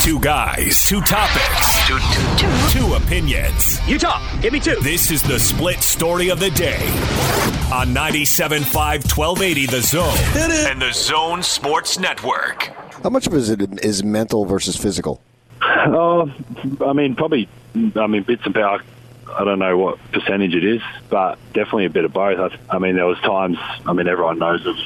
Two guys, two topics, two, two, two. two opinions. You talk. Give me two. This is the split story of the day on 97.5 1280 The Zone and The Zone Sports Network. How much of it is, is mental versus physical? Oh, I mean, probably. I mean, bits and power I don't know what percentage it is, but definitely a bit of both. I, I mean, there was times. I mean, everyone knows of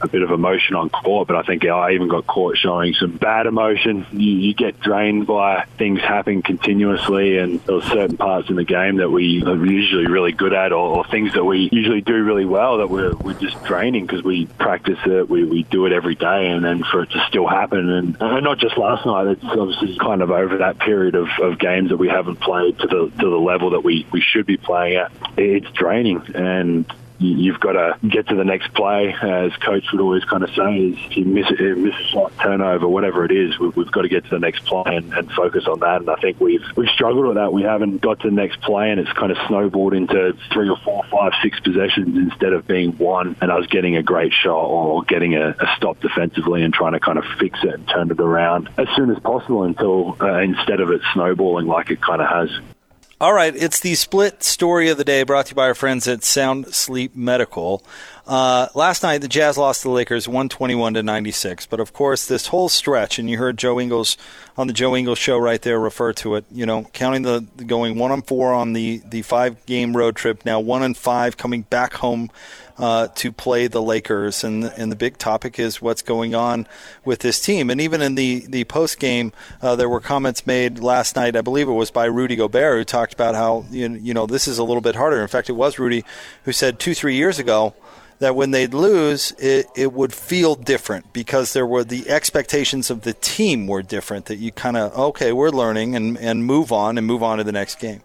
a bit of emotion on court, but I think I even got caught showing some bad emotion. You, you get drained by things happening continuously, and there were certain parts in the game that we are usually really good at, or, or things that we usually do really well that we're, we're just draining because we practice it, we, we do it every day, and then for it to still happen, and, and not just last night. It's obviously kind of over that period of, of games that we haven't played to the to the level level that we, we should be playing at, it's draining. And you've got to get to the next play, as coach would always kind of say, is if you miss, a, miss a shot, turnover, whatever it is, we've, we've got to get to the next play and, and, focus on that. And I think we've we've struggled with that. We haven't got to the next play, and it's kind of snowballed into three or four, five, six possessions instead of being one. And I was getting a great shot or getting a, a stop defensively and trying to kind of fix it and turn it around as soon as possible until uh, instead of it snowballing like it kind of has. All right, it's the split story of the day brought to you by our friends at Sound Sleep Medical. Uh, last night, the Jazz lost to the Lakers 121 to 96. But of course, this whole stretch, and you heard Joe Ingles on the Joe Ingles show right there refer to it. You know, counting the going one on four on the the five game road trip, now one and five coming back home uh, to play the Lakers. And and the big topic is what's going on with this team. And even in the the post game, uh, there were comments made last night. I believe it was by Rudy Gobert who talked about how you you know this is a little bit harder. In fact, it was Rudy who said two three years ago that when they'd lose, it, it would feel different because there were the expectations of the team were different. That you kind of okay, we're learning and and move on and move on to the next game.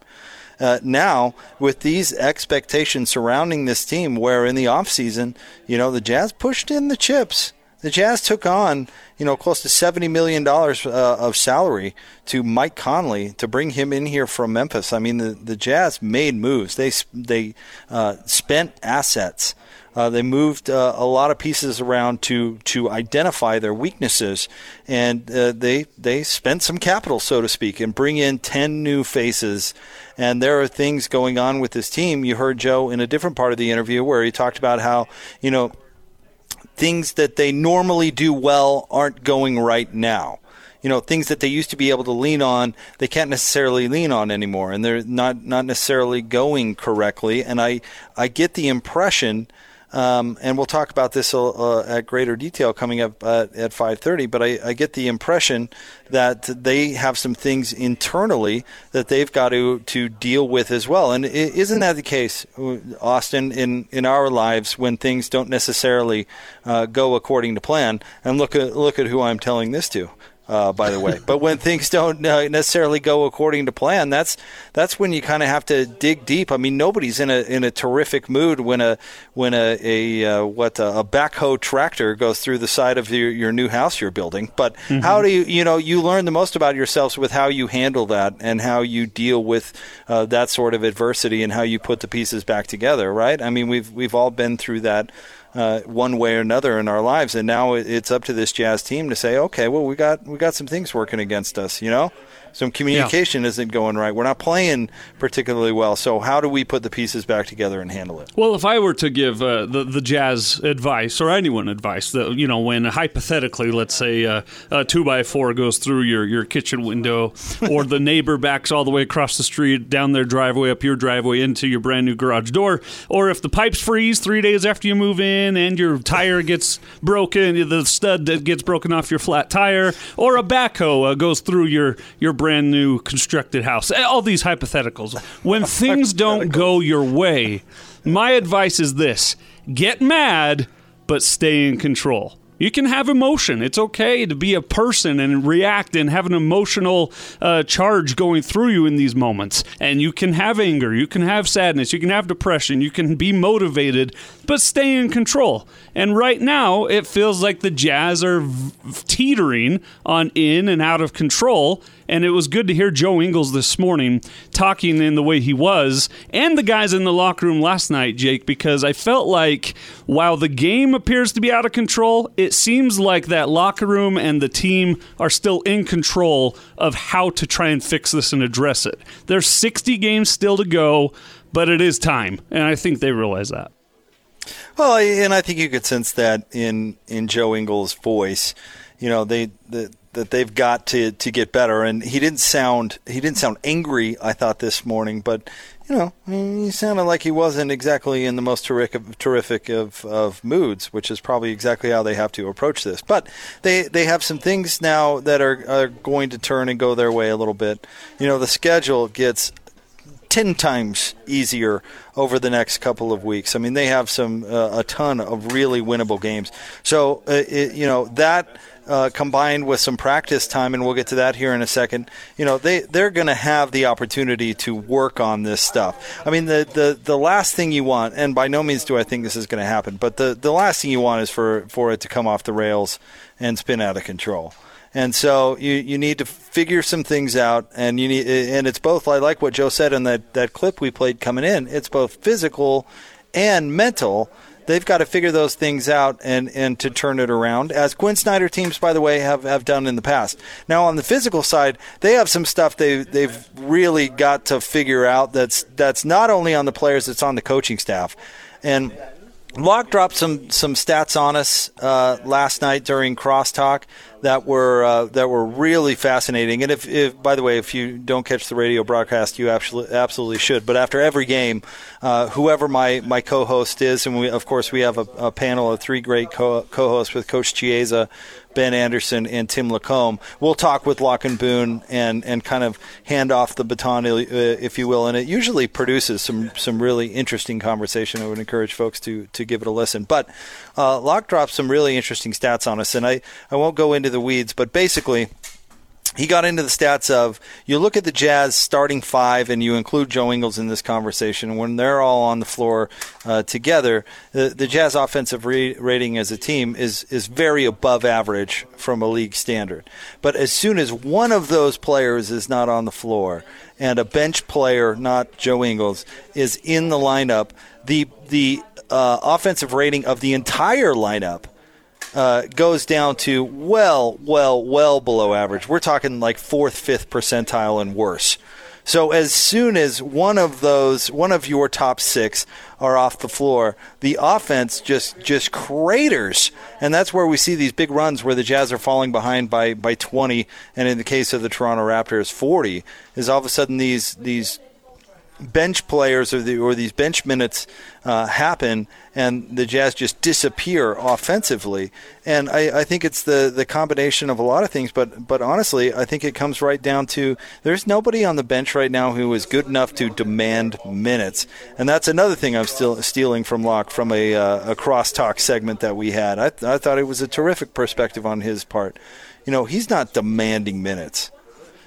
Uh, now, with these expectations surrounding this team, where in the offseason, you know, the Jazz pushed in the chips. The Jazz took on, you know, close to $70 million uh, of salary to Mike Conley to bring him in here from Memphis. I mean, the, the Jazz made moves. They, they uh, spent assets uh, they moved uh, a lot of pieces around to to identify their weaknesses, and uh, they they spent some capital, so to speak, and bring in ten new faces. And there are things going on with this team. You heard Joe in a different part of the interview where he talked about how you know things that they normally do well aren't going right now. You know things that they used to be able to lean on they can't necessarily lean on anymore and they're not not necessarily going correctly. And i i get the impression um, and we'll talk about this uh, at greater detail coming up uh, at 5:30. But I, I, get the impression that they have some things internally that they've got to to deal with as well. And isn't that the case, Austin, in in our lives when things don't necessarily uh, go according to plan? And look at look at who I'm telling this to uh, by the way. but when things don't uh, necessarily go according to plan, that's that's when you kind of have to dig deep. I mean, nobody's in a in a terrific mood when a when a, a uh, what a, a, backhoe tractor goes through the side of your, your new house you're building. But mm-hmm. how do you you know you learn the most about yourselves with how you handle that and how you deal with uh, that sort of adversity and how you put the pieces back together, right? I mean, we've we've all been through that uh, one way or another in our lives. And now it's up to this Jazz team to say, okay, well, we got we got some things working against us, you know some communication yeah. isn't going right. We're not playing particularly well. So how do we put the pieces back together and handle it? Well, if I were to give uh, the the Jazz advice or anyone advice, that you know, when hypothetically, let's say uh, a two by four goes through your your kitchen window, or the neighbor backs all the way across the street down their driveway up your driveway into your brand new garage door, or if the pipes freeze three days after you move in and your tire gets broken, the stud that gets broken off your flat tire, or a backhoe uh, goes through your your brand new constructed house. All these hypotheticals. When things don't go your way, my advice is this get mad, but stay in control. You can have emotion. It's okay to be a person and react and have an emotional uh, charge going through you in these moments. And you can have anger, you can have sadness, you can have depression, you can be motivated, but stay in control. And right now, it feels like the Jazz are v- teetering on in and out of control. And it was good to hear Joe Ingles this morning talking in the way he was, and the guys in the locker room last night, Jake, because I felt like while the game appears to be out of control, it seems like that locker room and the team are still in control of how to try and fix this and address it. There's 60 games still to go, but it is time, and I think they realize that. Well, and I think you could sense that in in Joe Ingles' voice. You know, they the, that they've got to to get better. And he didn't sound he didn't sound angry. I thought this morning, but you know, he sounded like he wasn't exactly in the most terrific, terrific of, of moods, which is probably exactly how they have to approach this. But they they have some things now that are, are going to turn and go their way a little bit. You know, the schedule gets 10 times easier over the next couple of weeks. I mean, they have some uh, a ton of really winnable games. So, uh, it, you know, that uh, combined with some practice time, and we'll get to that here in a second. You know, they they're going to have the opportunity to work on this stuff. I mean, the, the the last thing you want, and by no means do I think this is going to happen, but the the last thing you want is for for it to come off the rails and spin out of control. And so you, you need to figure some things out, and you need and it's both. I like what Joe said in that, that clip we played coming in. It's both physical and mental they've got to figure those things out and, and to turn it around, as Quin Snyder teams, by the way, have, have done in the past. Now, on the physical side, they have some stuff they, they've really got to figure out that's, that's not only on the players, it's on the coaching staff. And Locke dropped some some stats on us uh, last night during crosstalk that were uh, that were really fascinating. And if, if, by the way, if you don't catch the radio broadcast, you absolutely absolutely should. But after every game, uh, whoever my, my co-host is, and we of course we have a, a panel of three great co- hosts with Coach Chiesa, Ben Anderson and Tim Lacombe. We'll talk with Locke and Boone and, and kind of hand off the baton, uh, if you will. And it usually produces some, some really interesting conversation. I would encourage folks to, to give it a listen. But uh, Locke dropped some really interesting stats on us, and I, I won't go into the weeds, but basically – he got into the stats of you look at the Jazz starting five and you include Joe Ingles in this conversation. When they're all on the floor uh, together, the, the, Jazz offensive re- rating as a team is is very above average from a league standard. But as soon as one of those players is not on the floor and a bench player, not Joe Ingles, is in the lineup, the the uh, offensive rating of the entire lineup uh, goes down to well, well, well below average. We're talking like fourth, fifth percentile and worse. So as soon as one of those, one of your top six are off the floor, the offense just just craters, and that's where we see these big runs where the Jazz are falling behind by by 20, and in the case of the Toronto Raptors, 40. Is all of a sudden these these bench players or, the, or these bench minutes uh, happen and the Jazz just disappear offensively. And I, I, think it's the, the combination of a lot of things, but but honestly, I think it comes right down to there's nobody on the bench right now who is good enough to demand minutes. And that's another thing I'm still stealing from Locke from a, uh, a crosstalk segment that we had. I, I thought it was a terrific perspective on his part. You know, he's not demanding minutes.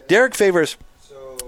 Derrick Favors –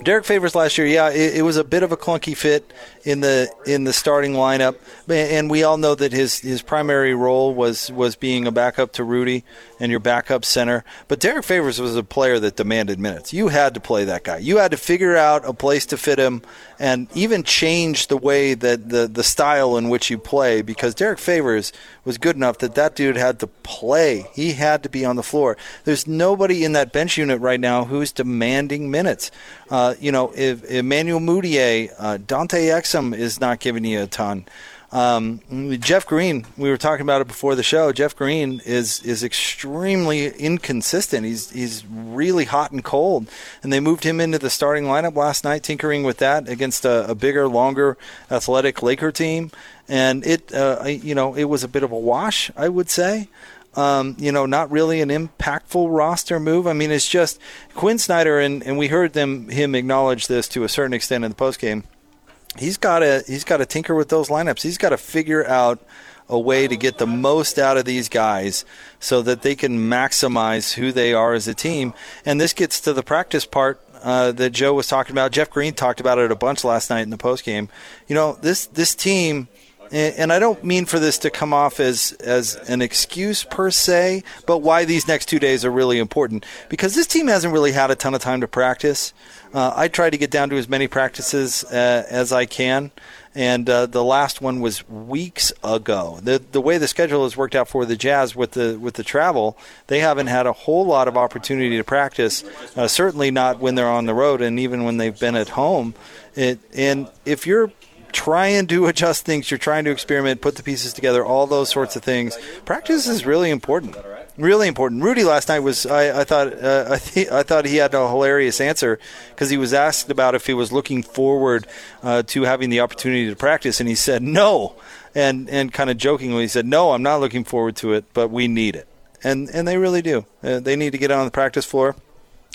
Derrick Favors last year, yeah, it, it, was a bit of a clunky fit in the in the starting lineup, and we all know that his his primary role was was being a backup to Rudy and your backup center. But Derrick Favors was a player that demanded minutes. You had to play that guy. You had to figure out a place to fit him, and even change the way that the the style in which you play because Derrick Favors was good enough that that dude had to play. He had to be on the floor. There's nobody in that bench unit right now who's demanding minutes. Uh, you know, if Emmanuel Mudiay, uh, Dante Exum is not giving you a ton. Um, Jeff Green, we were talking about it before the show. Jeff Green is is extremely inconsistent. He's he's really hot and cold, and they moved him into the starting lineup last night, tinkering with that against a, a bigger, longer, athletic Laker team, and it uh, you know it was a bit of a wash, I would say. Um, you know, not really an impactful roster move. I mean, it's just Quin Snyder, and, and we heard them him acknowledge this to a certain extent in the postgame he's got to he's got to tinker with those lineups. He's got to figure out a way to get the most out of these guys so that they can maximize who they are as a team. And this gets to the practice part uh, that Joe was talking about. Jeff Green talked about it a bunch last night in the post game. You know, this this team and, I don't mean for this to come off as as an excuse per se, but why these next two days are really important because this team hasn't really had a ton of time to practice. Uh, I try to get down to as many practices uh, as I can, and uh, the last one was weeks ago. The the way the schedule has worked out for the Jazz with the with the travel, they haven't had a whole lot of opportunity to practice. Uh, certainly not when they're on the road, and even when they've been at home. It, and if you're trying to adjust things, you're trying to experiment, put the pieces together, all those sorts of things. Practice is really important. Really important. Rudy last night was. I, I thought. Uh, I, th- I thought he had a hilarious answer because he was asked about if he was looking forward uh, to having the opportunity to practice, and he said no, and and kind of jokingly he said no, I'm not looking forward to it, but we need it, and and they really do. Uh, they need to get on the practice floor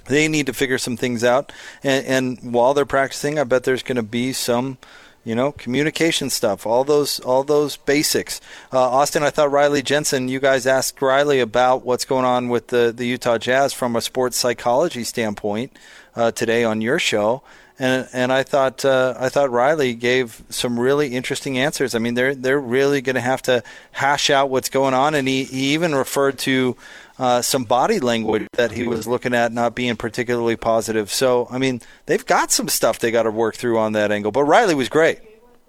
they need to figure some things out. And, and while they're practicing, I bet there's going to be some, you know, communication stuff, all those, all those basics. Uh, Austin, I thought Riley Jensen, you guys asked Riley about what's going on with the, the Utah Jazz from a sports psychology standpoint uh, today on your show. And, and I thought uh, I thought Riley gave some really interesting answers. I mean, they're they're really going to have to hash out what's going on, and he, he even referred to uh, some body language that he was looking at not being particularly positive. So, I mean, they've got some stuff they got to work through on that angle. But Riley was great.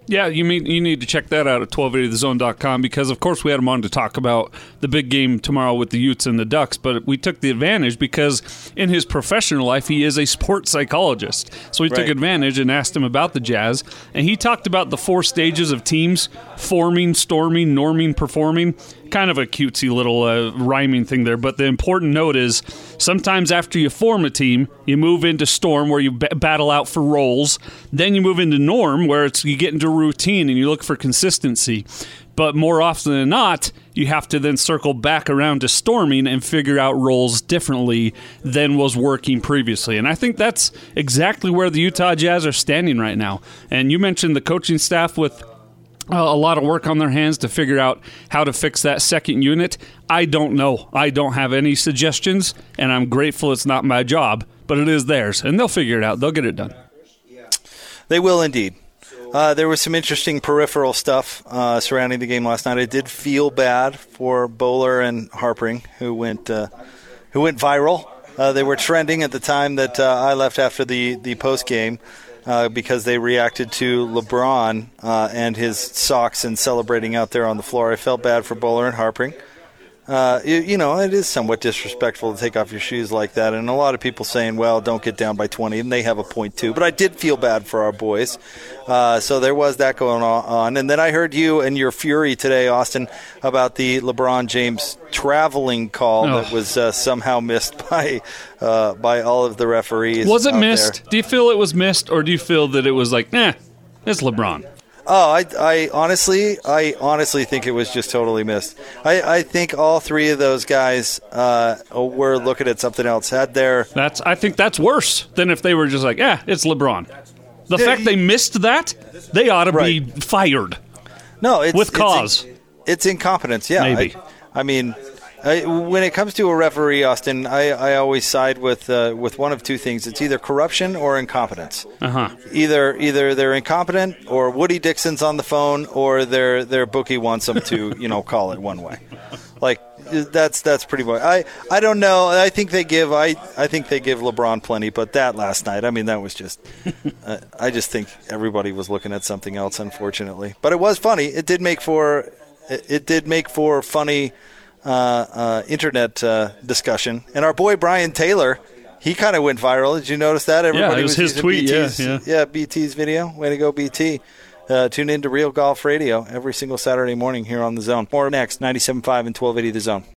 Yeah, you mean you need to check that out at 1280thezone.com because of course we had him on to talk about the big game tomorrow with the Utes and the Ducks, but we took the advantage because in his professional life he is a sports psychologist. So we right. took advantage and asked him about the Jazz and he talked about the four stages of teams forming, storming, norming, performing kind of a cutesy little uh, rhyming thing there. But the important note is sometimes after you form a team, you move into storm where you b- battle out for roles. Then you move into norm where it's you get into routine and you look for consistency. But more often than not, you have to then circle back around to storming and figure out roles differently than was working previously. And I think that's exactly where the Utah Jazz are standing right now. And you mentioned the coaching staff with uh, a lot of work on their hands to figure out how to fix that second unit. I don't know. I don't have any suggestions, and I'm grateful it's not my job, but it is theirs, and they'll figure it out. They'll get it done. They will indeed. Uh, there was some interesting peripheral stuff uh, surrounding the game last night. I did feel bad for Boler and Harpring, who went uh, who went viral. Uh, they were trending at the time that uh, I left after the the post game uh, because they reacted to LeBron and his socks and celebrating out there on the floor. I felt bad for Boler and Harpring. Uh, you, you, know, it is somewhat disrespectful to take off your shoes like that. And a lot of people saying, well, don't get down by 20, and they have a point too. But I did feel bad for our boys. Uh, so there was that going on. And then I heard you and your fury today, Austin, about the LeBron James traveling call oh. that was uh, somehow missed by uh, by all of the referees. Was it missed? There. Do you feel it was missed, or do you feel that it was like, eh, it's LeBron? Oh, I, I honestly, I honestly think it was just totally missed. I, I think all three of those guys uh, were looking at something else. Had their that's I think that's worse than if they were just like, yeah, it's LeBron. The fact they missed that, they ought to right. be fired. No, it's, with cause. It's, it's incompetence. Yeah, maybe. I, I mean, I, when it comes to a referee, Austin, I, I always side with uh, with one of two things. It's either corruption or incompetence. Uh-huh. Either either they're incompetent, or Woody Dixon's on the phone, or their their bookie wants them to you know call it one way. Like that's that's pretty much. I I don't know. I think they give I I think they give LeBron plenty, but that last night, I mean, that was just. uh, I just think everybody was looking at something else, unfortunately. But it was funny. It did make for it, it did make for funny internet uh, discussion. And our boy Brian Taylor, he kind of went viral. Did you notice that? Everybody yeah, it was, was his tweet. BT's, yeah, yeah. yeah, BT's video. Way to go, BT. Uh, tune in to Real Golf Radio every single Saturday morning here on The Zone. More next, 97.5 and 1280 The Zone.